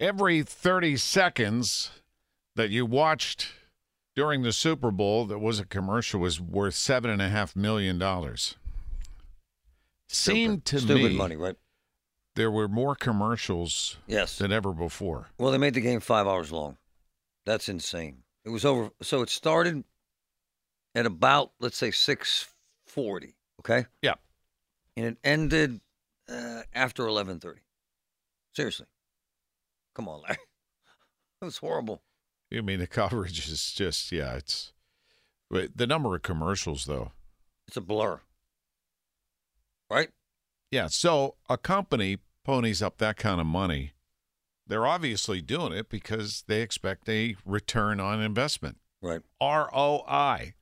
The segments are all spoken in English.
Every 30 seconds that you watched during the Super Bowl that was a commercial was worth seven and a half million dollars. Seemed to Stupid me money, right? there were more commercials Yes. than ever before. Well, they made the game five hours long. That's insane. It was over. So it started at about let's say six forty. Okay. Yeah. And it ended uh, after eleven thirty. Seriously. Come on, Larry. It was horrible. I mean, the coverage is just yeah, it's but the number of commercials though. It's a blur. Right? Yeah, so a company ponies up that kind of money. They're obviously doing it because they expect a return on investment. Right. ROI.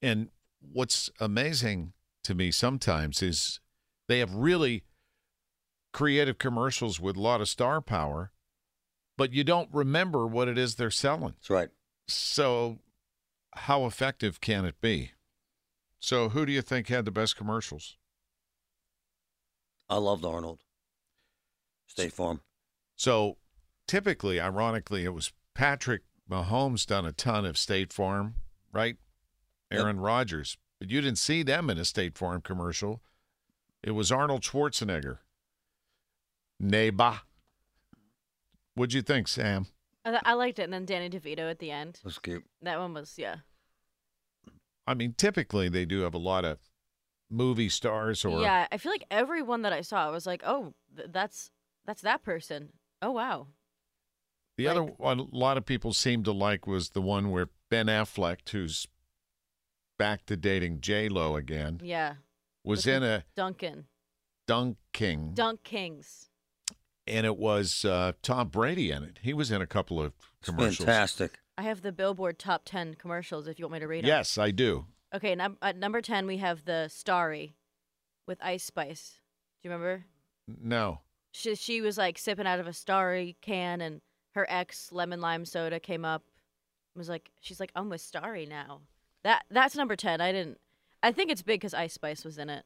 And what's amazing to me sometimes is they have really creative commercials with a lot of star power, but you don't remember what it is they're selling. That's right. So, how effective can it be? So, who do you think had the best commercials? I loved Arnold. State Farm. So, typically, ironically, it was Patrick Mahomes done a ton of State Farm, right? Yep. Aaron Rodgers, but you didn't see them in a State Farm commercial. It was Arnold Schwarzenegger. Neighbor. What'd you think, Sam? I, th- I liked it, and then Danny DeVito at the end. It was cute. That one was yeah. I mean, typically they do have a lot of movie stars or Yeah, I feel like every one that I saw, I was like, oh, th- that's that's that person. Oh wow. The other Like- one a lot of people seem to like was the one where Ben Affleck, who's back to dating J Lo again, Yeah. was With in a Dunkin'. dunking, DunKings. And it was uh, Tom Brady in it. He was in a couple of commercials. fantastic. I have the Billboard top ten commercials. If you want me to read them. Yes, I do. Okay. Num- at number ten, we have the Starry, with Ice Spice. Do you remember? No, She she was like sipping out of a Starry can, and her ex lemon lime soda came up. Was like she's like I'm with Starry now. That that's number ten. I didn't. I think it's big because Ice Spice was in it.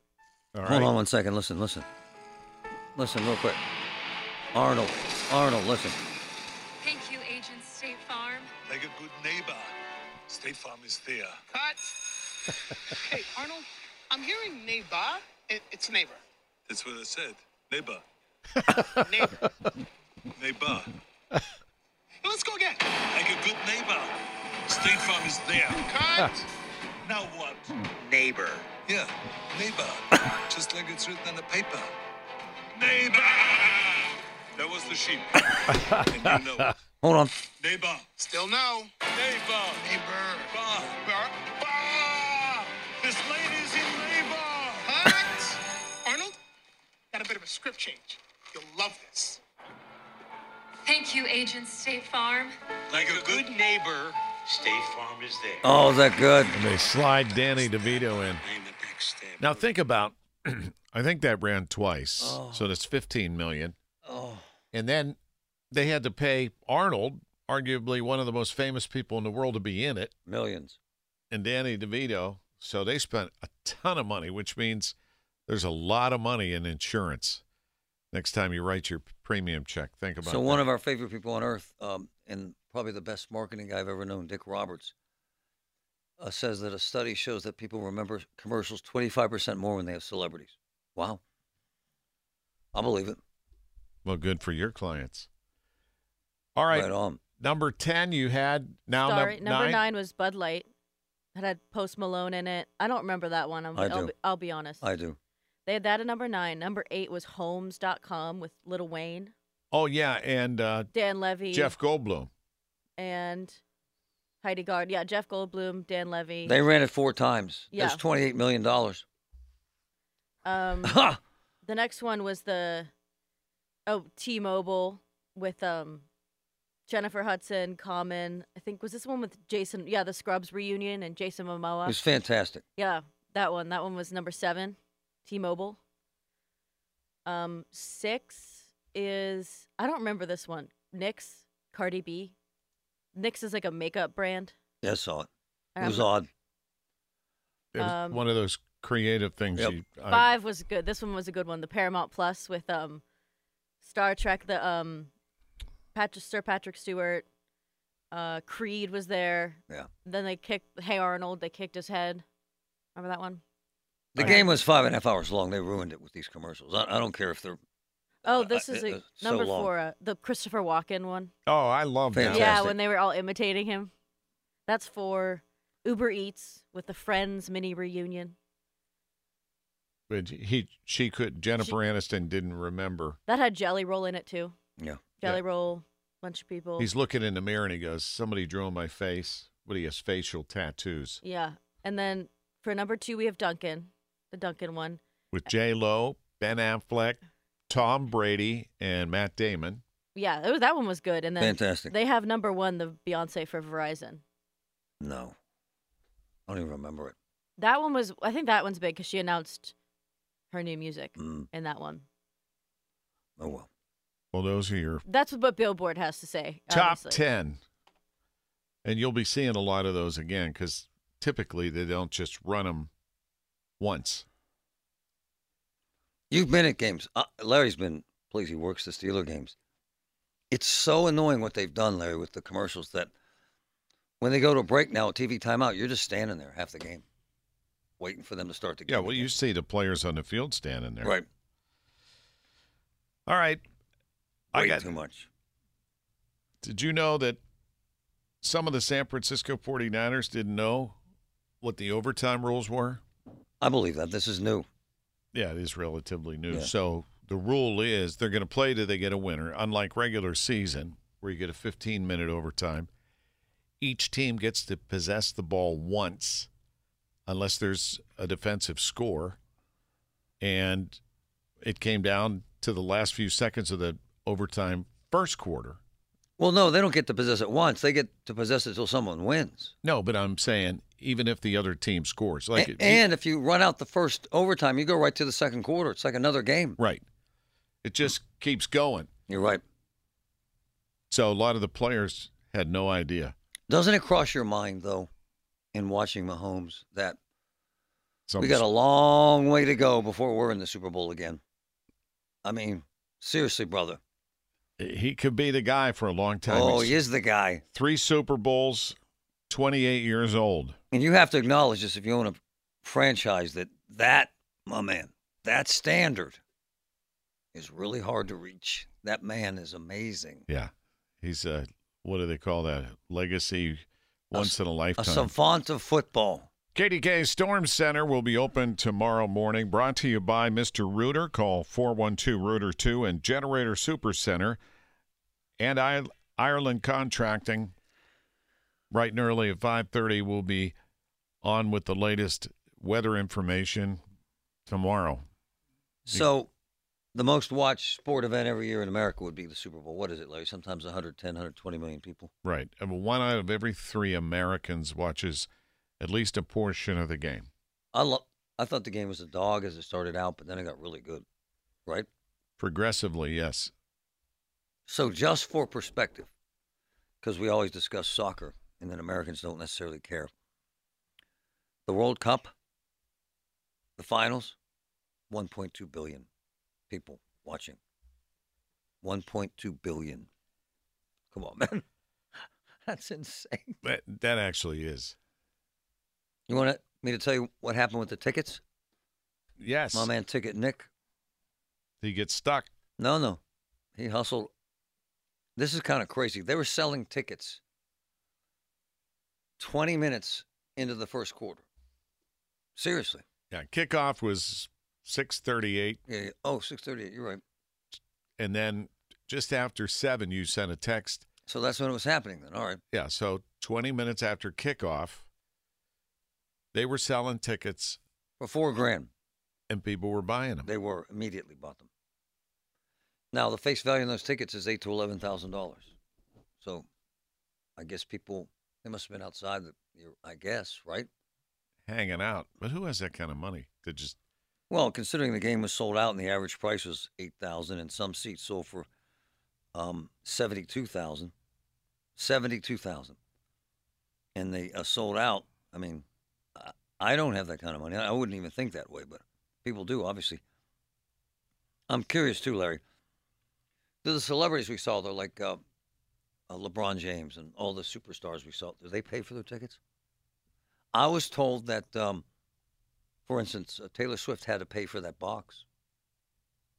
all right. Hold on one second. Listen, listen. Listen real quick. Arnold. Arnold, listen. Thank you, Agent State Farm. Like a good neighbor, State Farm is there. Cut. hey, Arnold, I'm hearing neighbor. It, it's neighbor. That's what I said. Neighbor. Neighbor. Neighbor. Let's go again. Like a good neighbor, State Farm is there. Cut. Now what? neighbor. Yeah, neighbor. Just like it's written on the paper. Neighbor! That was the sheep. and you know it. Hold on. Neighbor. Still no. Neighbor. Neighbor. Bar. Bar. Bar. This lady's in labor. Cut. Arnold, got a bit of a script change. You'll love this. Thank you, Agent State Farm. Like a good neighbor, State Farm is there. Oh, is that good? And they slide Danny DeVito in. I'm a backstabber. Now think about. I think that ran twice, Oh. so that's 15 million. And then they had to pay Arnold, arguably one of the most famous people in the world, to be in it, Millions. and Danny DeVito. So they spent a ton of money, which means there's a lot of money in insurance. Next time you write your premium check, think about it. So that. one of our favorite people on earth, um, and probably the best marketing guy I've ever known, Dick Roberts, uh, says that a study shows that people remember commercials 25% more when they have celebrities. Wow. I believe it. Well, good for your clients. All right. Right on. Number 10, you had now Sorry, num- number nine. nine was Bud Light. It had Post Malone in it. I don't remember that one. I'm, I will do. be, I'll be honest. I do. They had that at number nine. Number eight was Homes.com with Lil Wayne, Oh, yeah. And uh, Dan Levy, Jeff Goldblum. and Heidi Gard. Yeah, Jeff Goldblum, Dan Levy. They ran it four times. Yeah. That's $28 million. um, the next one was the oh T-Mobile with um Jennifer Hudson, Common. I think was this one with Jason. Yeah, the Scrubs reunion and Jason Momoa. It was fantastic. Yeah, that one. That one was number seven, T-Mobile. Um, six is I don't remember this one. NYX, Cardi B. NYX is like a makeup brand. Yeah, I saw it. It Um, was odd. It was Um, one of those creative things. Yep. You, I- Five was good. This one was a good one. The Paramount Plus with um, Star Trek. The um, Patrick Sir Patrick Stewart. Uh, Creed was there. Yeah. Then they kicked Hey Arnold. They kicked his head. Remember that one? The game was five and a half hours long. They ruined it with these commercials. I, I don't care if they're. Oh, Uh, this uh, is uh, a, so number long. four. Uh, the Christopher Walken one. oh, I love that. Yeah, when they were all imitating him. That's for Uber Eats with the Friends mini reunion. But he, she could. Jennifer Aniston didn't remember. That had Jelly Roll in it too. Yeah. Jelly Yeah. Roll, bunch of people. He's looking in the mirror and he goes, "Somebody drew on my face." But he has facial tattoos Yeah. And then for number two, we have Dunkin', the Dunkin' one. with J Lo, Ben Affleck, Tom Brady, and Matt Damon. Yeah, it was, that one was good. And then Fantastic. they have number one, the Beyonce for Verizon. No. I don't even remember it. That one was, I think that one's big because she announced her new music Mm. in that one. Oh, well. Well, those are your That's what Billboard has to say. top obviously. 10. And you'll be seeing a lot of those again because typically they don't just run them once. You've been at games. Uh, Larry's been, please, he works the Steeler games. It's so annoying what they've done, Larry, with the commercials that when they go to a break now, TV timeout, you're just standing there half the game, waiting for them to start the game. Yeah, well, again. you see the players on the field standing there. Right. All right. I got, too much. did you know that some of the San Francisco 49ers didn't know what the overtime rules were? I believe that. This is new. Yeah, it is relatively new. Yeah. So the rule is they're going to play till they get a winner, unlike regular season where you get a 15 minute overtime. Each team gets to possess the ball once unless there's a defensive score. And it came down to the last few seconds of the overtime first quarter. Well, no, they don't get to possess it once. They get to possess it until someone wins. No, but I'm saying even if the other team scores, like A- it- and if you run out the first overtime, you go right to the second quarter. It's like another game. right, it just keeps going. You're right. So a lot of the players had no idea. Doesn't it cross your mind, though, in watching Mahomes, that Some we got a long way to go before we're in the Super Bowl again? I mean, seriously, brother. he could be the guy for a long time. Oh, He's he is the guy. Three Super Bowls, 28 years old. And you have to acknowledge this if you own a franchise that that, my man, that standard is really hard to reach. That man is amazing. Yeah. He's a, what do they call that? Legacy once in a lifetime. A lifetime. savant of football. KDK Storm Center will be open tomorrow morning. Brought to you by Mr. Rooter. Call 412 Rooter 2 and Generator Super Center and I- Ireland Contracting. Right and early at 5:30 we'll be on with the latest weather information tomorrow. So, the most watched sport event every year in America would be the Super Bowl. What is it, Larry? Sometimes 110, 120 million people. Right. Uh, and one out of every 3 Americans watches at least a portion of the game. I love. I thought the game was a dog as it started out, but then it got really good. Right. Progressively, yes. So, just for perspective, because we always discuss soccer, and then Americans don't necessarily care. The World Cup, the finals, 1.2 billion people watching. 1.2 billion. Come on, man. That's insane. That, that actually is. You want me to tell you what happened with the tickets? Yes. My man Ticket Nick. He gets stuck. No, no. He hustled. This is kind of crazy. They were selling tickets 20 minutes into the first quarter. Seriously. Yeah, kickoff was 6:38 Yeah. yeah. Oh, 638. You're right. and then just after 7 you sent a text. So that's when it was happening then. All right. Yeah, so 20 minutes after kickoff they were selling tickets For four grand. and people were buying them. They were immediately bought them. Now the face value on those tickets is eight to eleven thousand dollars. So, I guess people they must have been outside. The, I guess right. hanging out. But who has that kind of money to just Well, considering the game was sold out and the average price was eight thousand, and some seats sold for um, seventy-two thousand, seventy-two thousand, and they uh, sold out. I mean, I, don't have that kind of money. I wouldn't even think that way, but people do, obviously. I'm curious too, Larry. Do the celebrities we saw, though, like uh, uh, LeBron James and all the superstars we saw, do they pay for their tickets? I was told that. Um, for instance, uh, Taylor Swift had to pay for that box.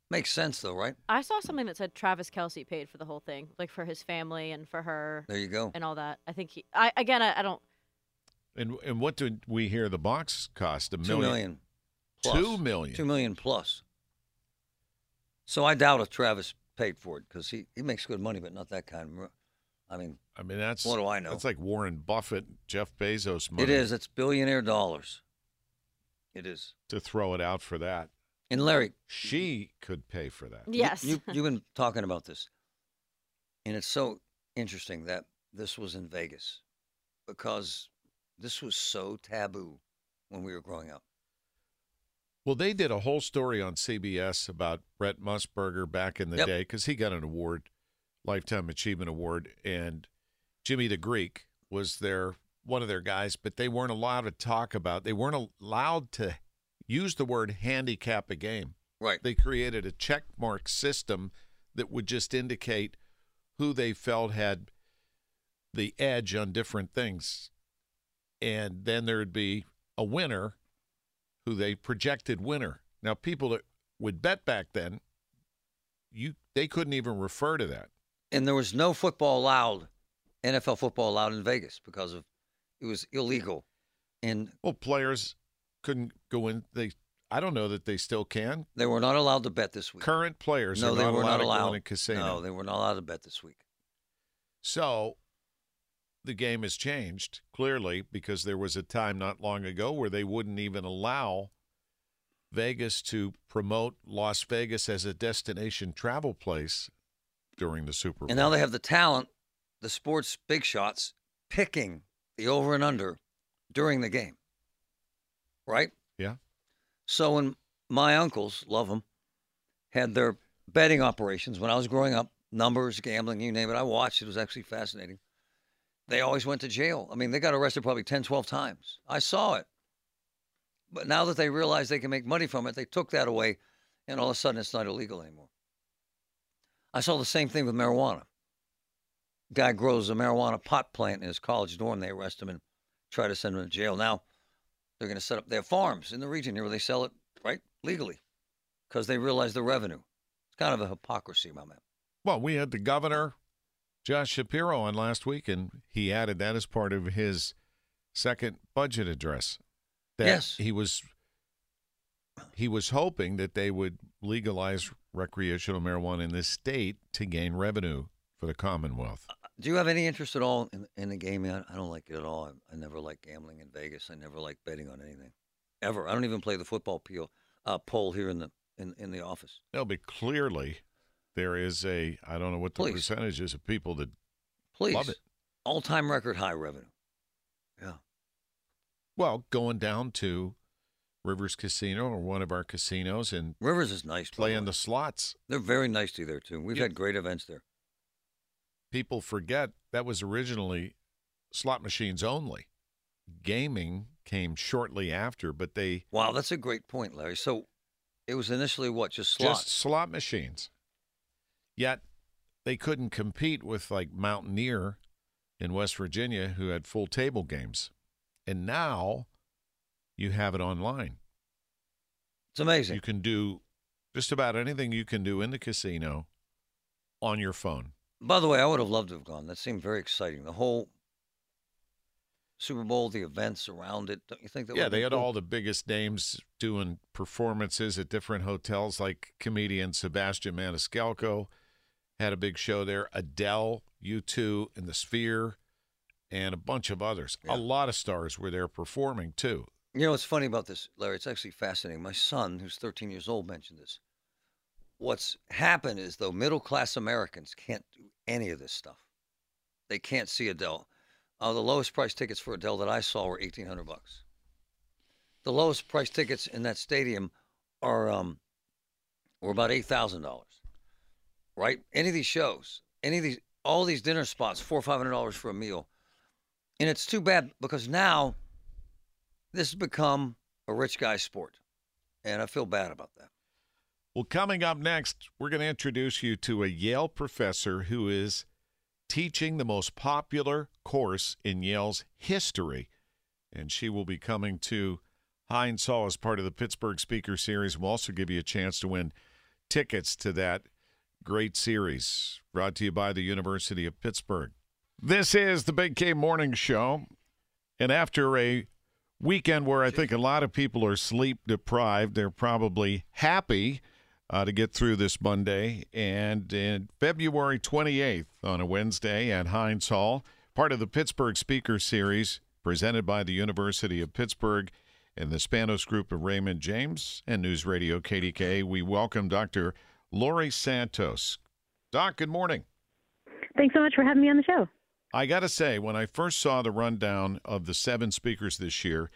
Makes sense, though, right? I saw something that said Travis Kelce paid for the whole thing, like for his family and for her There you go. and all that. I think he. I again, I, I don't. and and what did we hear the box cost? A million. Two million. Plus. Two million. Two million plus. So I doubt if Travis paid for it because he, he makes good money, but not that kind. Of, I mean, I mean that's What do I know? That's like Warren Buffett, Jeff Bezos money it is. It's billionaire dollars. It is. to throw it out for that. And Larry, She could pay for that. you- Yes. you, you've been talking about this, and it's so interesting that this was in Vegas because this was so taboo when we were growing up. Well, they did a whole story on CBS about Brent Musburger back in the Yep. day because he got an award, Lifetime Achievement Award, and Jimmy the Greek was their one of their guys, but they weren't allowed to talk about. They weren't allowed to use the word handicap a game. Right. They created a check mark system that would just indicate who they felt had the edge on different things. And then there'd be a winner who they projected winner. Now people that would bet back then, you they couldn't even refer to that. and there was no football allowed, NFL football allowed in Vegas because of it was illegal. And Well, players couldn't go in they I don't know that they still can. they were not allowed to bet this week. Current players no, are they not were allowed not to allowed. go in a casino. No, they were not allowed to bet this week. So the game has changed clearly because there was a time not long ago where they wouldn't even allow Vegas to promote Las Vegas as a destination travel place during the Super Bowl. And now they have the talent, the sports big shots, picking the over and under during the game. Right? yeah. So when my uncles, love them, had their betting operations when I was growing up, numbers, gambling, you name it, I watched. It was actually fascinating. They always went to jail. I mean, they got arrested probably 10, 12 times. I saw it. But now that they realize they can make money from it, they took that away, and all of a sudden it's not illegal anymore. I saw the same thing with marijuana. Guy grows a marijuana pot plant in his college dorm. They arrest him and try to send him to jail. Now they're going to set up their farms in the region here where they sell it right legally because they realize the revenue. It's kind of a hypocrisy, my man. Well, we had the governor, Josh Shapiro, on last week, and he added that as part of his second budget address. That Yes. he was he was hoping that they would legalize recreational marijuana in this state to gain revenue for the Commonwealth. Do you have any interest at all in, in the gaming? I, I don't like it at all. I, I never like gambling in Vegas. I never like betting on anything, ever. I don't even play the football peel, uh, poll here in the in, in the office. No, but clearly there is a I don't know what the Please. percentage is of people that Please, Love it. all time record high revenue. Yeah, well going down to Rivers Casino or one of our casinos and Rivers is nice. by the playing the slots. They're very nice to you there too. We've Yeah. had great events there. People forget that was originally slot machines only. Gaming came shortly after, but they Wow, that's a great point, Larry. So it was initially what just slots. just slot machines. Yet they couldn't compete with like Mountaineer in West Virginia who had full table games. And now you have it online. it's amazing. You can do just about anything you can do in the casino on your phone. By the way, I would have loved to have gone. That seemed very exciting. The whole Super Bowl, the events around it. Don't you think that? Yeah, they had cool? all the biggest names doing performances at different hotels, like comedian Sebastian Maniscalco had a big show there. Adele, U2, and the Sphere, and a bunch of others. Yeah. A lot of stars were there performing too. You know what's funny about this, Larry? It's actually fascinating. My son, who's 13 years old, mentioned this. What's happened is, though, middle class Americans can't do any of this stuff. They can't see Adele. Uh, the lowest price tickets for Adele that I saw were 1,800 bucks. The lowest price tickets in that stadium are um, were about eight thousand dollars. Right? Any of these shows, any of these, all these dinner spots, four or five hundred dollars for a meal, and it's too bad because now this has become a rich guy sport, and I feel bad about that. Well, coming up next, we're going to introduce you to a Yale professor who is teaching the most popular course in Yale's history. And she will be coming to Heinz Hall as part of the Pittsburgh Speaker Series. We'll also give you a chance to win tickets to that great series brought to you by the University of Pittsburgh. This is the Big K Morning Show. And after a weekend where I think a lot of people are sleep deprived, they're probably happy uh, to get through this Monday. And in February 28th, on a Wednesday at Heinz Hall, part of the Pittsburgh Speaker Series presented by the University of Pittsburgh and the Spanos Group of Raymond James and News Radio KDK, we welcome Dr. Laurie Santos. Doc, good morning. Thanks so much for having me on the show. I got to say, when I first saw the rundown of the seven speakers this year,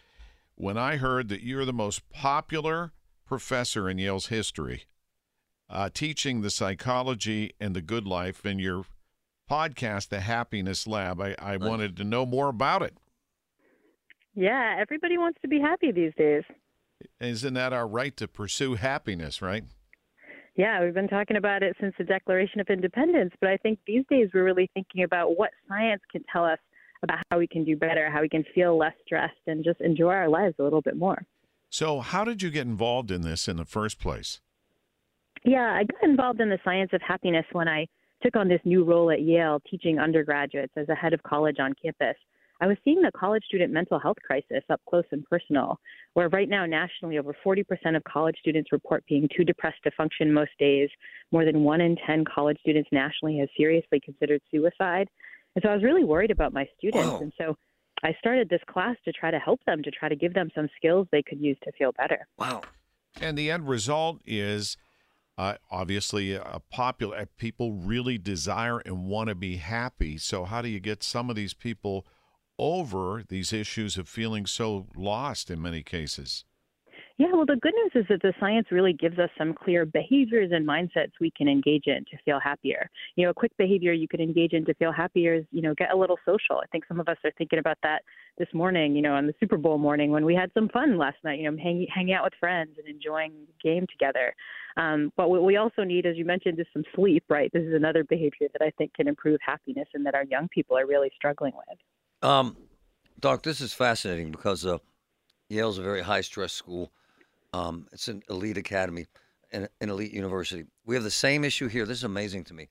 when I heard that you're the most popular professor in Yale's history, uh, teaching the psychology and the good life in your podcast, The Happiness Lab, I, I Nice. wanted to know more about it. Yeah, everybody wants to be happy these days. Isn't that our right to pursue happiness, right? Yeah, we've been talking about it since the Declaration of Independence, but I think these days we're really thinking about what science can tell us about how we can do better, how we can feel less stressed, and just enjoy our lives a little bit more. So, how did you get involved in this in the first place? Yeah, I got involved in the science of happiness when I took on this new role at Yale teaching undergraduates as a head of college on campus. I was seeing the college student mental health crisis up close and personal, where right now nationally over 40% of college students report being too depressed to function most days. More than 1 in 10 college students nationally has seriously considered suicide. And so I was really worried about my students. Wow. And so I started this class to try to help them, to try to give them some skills they could use to feel better. Wow. And the end result is uh, obviously a popular people really desire and want to be happy. So how do you get some of these people over these issues of feeling so lost in many cases? Yeah, well, the good news is that the science really gives us some clear behaviors and mindsets we can engage in to feel happier. You know, a quick behavior you could engage in to feel happier is, you know, get a little social. I think some of us are thinking about that this morning, you know, on the Super Bowl morning when we had some fun last night, you know, hanging, hanging out with friends and enjoying the game together. Um, but what we also need, as you mentioned, is some sleep, right? This is another behavior that I think can improve happiness and that our young people are really struggling with. Um, Doc, this is fascinating because uh, Yale's a very high stress school. Um, it's an elite academy and an elite university. We have the same issue here. This is amazing to me.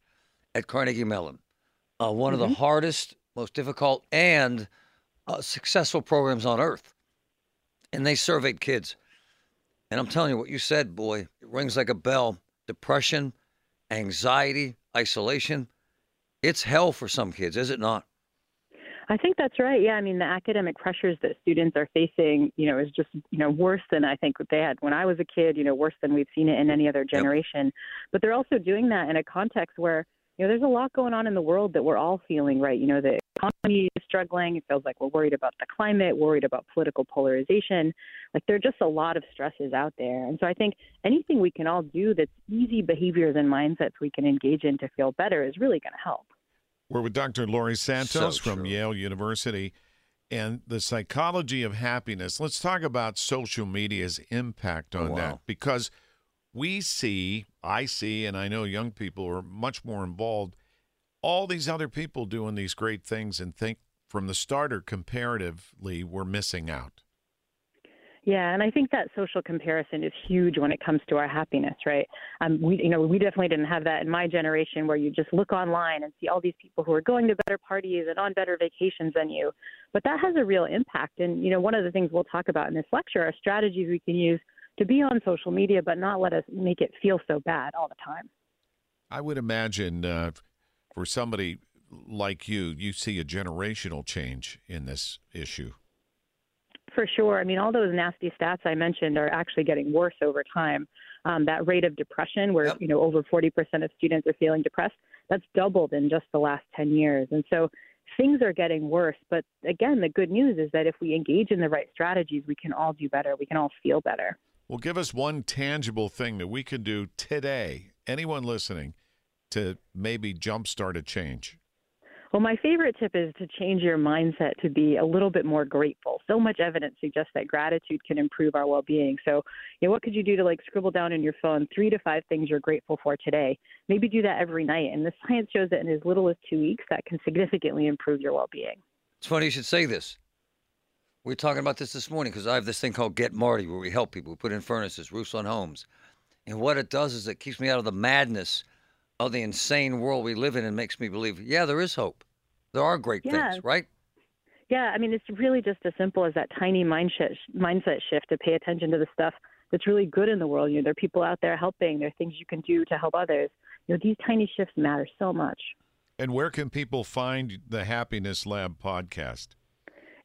At Carnegie Mellon, uh, one of the hardest, most difficult, and uh, successful programs on earth. And they surveyed kids. And I'm telling you, what you said, boy, it rings like a bell. Depression, anxiety, isolation. It's hell for some kids, is it not? I think that's right. Yeah, I mean the academic pressures that students are facing, you know, is just you know worse than I think what they had when I was a kid. You know, worse than we've seen it in any other generation. But they're also doing that in a context where you know there's a lot going on in the world that we're all feeling. Right. You know, the economy is struggling. It feels like we're worried about the climate, worried about political polarization. Like there are just a lot of stresses out there. And so I think anything we can all do that's easy behaviors and mindsets we can engage in to feel better is really going to help. We're with Dr. Laurie Santos So from. Yale University and the psychology of happiness. Let's talk about social media's impact on Oh, wow. that because we see, I see, and I know young people are much more involved. All these other people doing these great things and think from the starter comparatively we're missing out. Yeah, and I think that social comparison is huge when it comes to our happiness, right? Um, we, you know, we definitely didn't have that in my generation, where you just look online and see all these people who are going to better parties and on better vacations than you. But that has a real impact, and you know, one of the things we'll talk about in this lecture are strategies we can use to be on social media, but not let us make it feel so bad all the time. I would imagine uh, for somebody like you, you see a generational change in this issue. For sure. I mean, all those nasty stats I mentioned are actually getting worse over time. Um, that rate of depression, where Yep. you know over 40% of students are feeling depressed, that's doubled in just the last 10 years. And so things are getting worse. But again, the good news is that if we engage in the right strategies, we can all do better. We can all feel better. Well, give us one tangible thing that we can do today, anyone listening, to maybe jumpstart a change. Well, my favorite tip is to change your mindset to be a little bit more grateful. So much evidence suggests that gratitude can improve our well-being. So, you know, what could you do to like scribble down in your phone three to five things you're grateful for today? Maybe do that every night. And the science shows that in as little as two weeks, that can significantly improve your well-being. It's funny you should say this. We are talking about this this morning because I have this thing called Get Marty where we help people. We put in furnaces, roofs on homes. And what it does is it keeps me out of the madness of the insane world we live in and makes me believe, yeah, there is hope. There are great Yeah. things, right? Yeah, I mean, it's really just as simple as that tiny mind shift, mindset shift to pay attention to the stuff that's really good in the world. You know, there are people out there helping. There are things you can do to help others. You know, these tiny shifts matter so much. And where can people find the Happiness Lab podcast?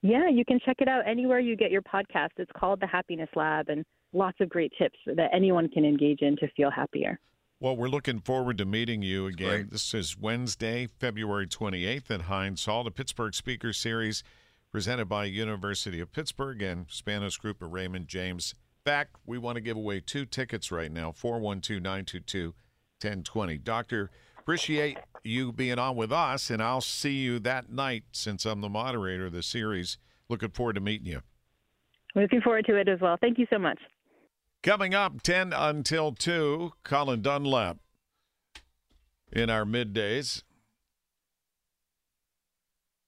Yeah, you can check it out anywhere you get your podcast. It's called The Happiness Lab, and lots of great tips that anyone can engage in to feel happier. Well, we're looking forward to meeting you again. This is Wednesday, February 28th at Heinz Hall, the Pittsburgh Speaker Series presented by University of Pittsburgh and Spanos Group of Raymond James. In fact, we want to give away two tickets right now, 412-922-1020. Doctor, appreciate you being on with us, and I'll see you that night since I'm the moderator of the series. Looking forward to meeting you. Looking forward to it as well. Thank you so much. Coming up 10 until 2, Colin Dunlap in our middays.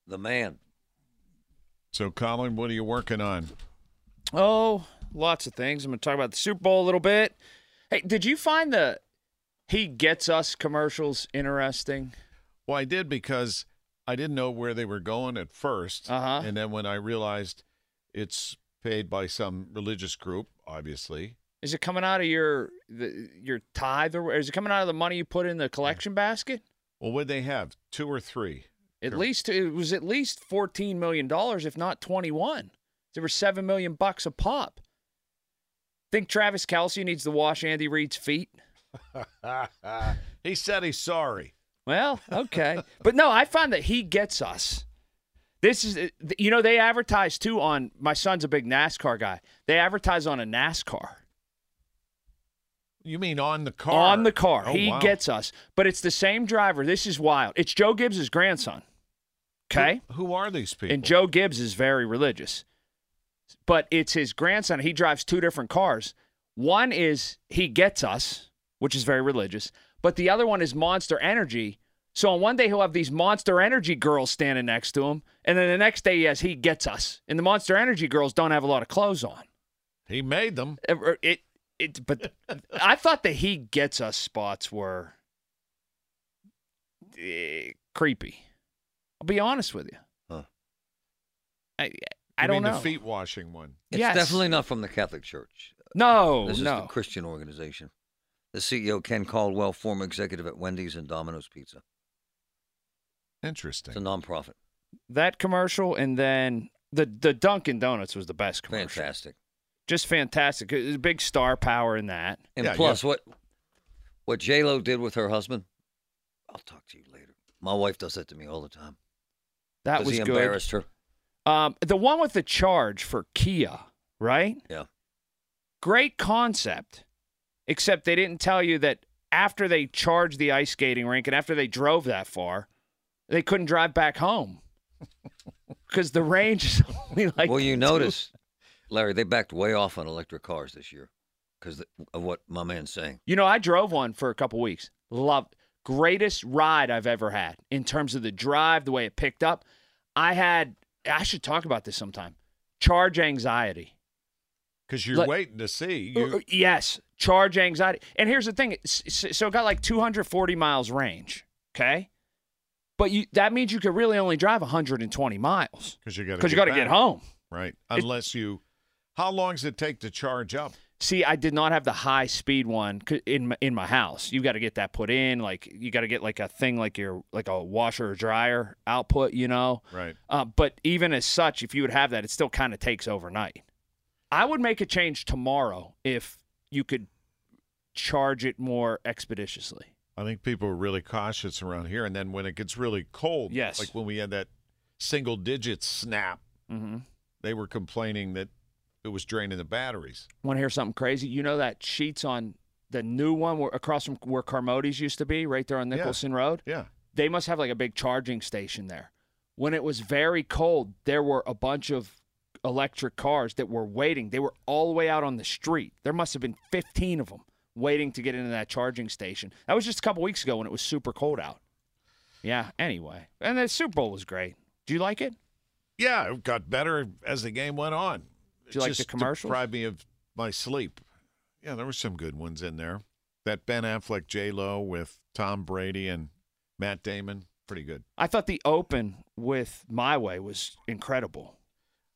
The man. So, Colin, what are you working on? Oh, lots of things. I'm going to talk about the Super Bowl a little bit. Hey, did you find the He Gets Us commercials interesting? Well, I did because I didn't know where they were going at 1st Uh-huh. And then when I realized it's paid by some religious group, obviously. Is it coming out of your the, your tithe or is it coming out of the money you put in the collection basket? Well, would they have? Two or three? At Sure. least it was at least 14 million dollars if not 21. There were 7 million bucks a pop. Think Travis Kelce needs to wash Andy Reid's feet? he said he's sorry. Well, okay. but no, I find that he gets us. This is, you know, they advertise too on, my son's a big NASCAR guy. They advertise on a NASCAR. You mean on the car? On the car. Oh, he wow. gets us. But it's the same driver. This is wild. It's Joe Gibbs' grandson. Okay? Who, who are these people? And Joe Gibbs is very religious. But it's his grandson. He drives two different cars. One is he gets us, which is very religious, but the other one is Monster Energy. So on one day he'll have these Monster Energy girls standing next to him, and then the next day he has he gets us. And the Monster Energy girls don't have a lot of clothes on. He made them. It, it, it but I thought the he gets us spots were eh, creepy. I'll be honest with you. Huh. I I You don't mean know. the feet washing one. It's Yes. definitely not from the Catholic Church. No, This is no. the Christian organization. The CEO, Ken Caldwell, former executive at Wendy's and Domino's Pizza. Interesting. It's a nonprofit. that commercial and then the the Dunkin' Donuts was the best commercial. Fantastic. Just fantastic. There's big star power in that. And Yeah, plus, what what J Lo did with her husband, I'll talk to you later. My wife does that to me all the time. That was he good. embarrassed her. Um, the one with the charge for Kia, right? Yeah. Great concept, except they didn't tell you that after they charged the ice skating rink and after they drove that far, they couldn't drive back home because the range is only like. well, you two- notice, Larry, they backed way off on electric cars this year because of what my man's saying. You know, I drove one for a couple weeks. Loved. Greatest ride I've ever had in terms of the drive, the way it picked up. I had. I should talk about this sometime. Charge anxiety. because you're Like- waiting to see. Uh, You, uh, Yes, charge anxiety. And here's the thing: s- s- so it got like 240 miles range. Okay, but you that means you could really only drive 120 miles because you got because you got to get home. right? Unless you, how long does it take to charge up? See, I did not have the high speed one in my, in my house. You got to get that put in. Like you got to get like a thing like your like a washer or dryer output. You know. Right. Uh, but even as such, if you would have that, it still kind of takes overnight. I would make a change tomorrow if you could charge it more expeditiously. I think people are really cautious around here, and then when it gets really cold, Yes. like when we had that single digit snap, Mm-hmm. they were complaining that it was draining the batteries. Want to hear something crazy? You know that Sheetz on the new one where, across from where Carmody's used to be, right there on Yeah. Nicholson Road. Yeah. They must have like a big charging station there. When it was very cold, there were a bunch of electric cars that were waiting. They were all the way out on the street. There must have been 15 of them waiting to get into that charging station. That was just a couple weeks ago when it was super cold out. Yeah, anyway. And the Super Bowl was great. Do you like it? Yeah, it got better as the game went on. Did you like the Just commercials? Deprived me of my sleep. Yeah, there were some good ones in there. That Ben Affleck J Lo with Tom Brady and Matt Damon, pretty good. I thought the open with My Way was incredible.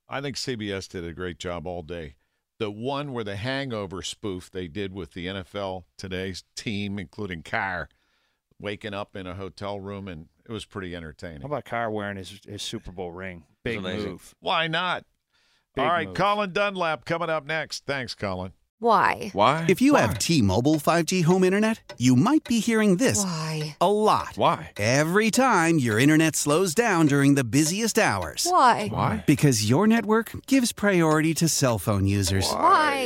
I think CBS did a great job all day. The one where the hangover spoof they did with the NFL today's team, including Cowher, waking up in a hotel room, and it was pretty entertaining. How about Cowher wearing his, his Super Bowl ring? Big move. Why not? Big all right, move. Colin Dunlap coming up next. Thanks, Colin. Why? Why? If you have T-Mobile 5G home internet, you might be hearing this Why? a lot. Why? Every time your internet slows down during the busiest hours. Why? Why? Because your network gives priority to cell phone users. Why?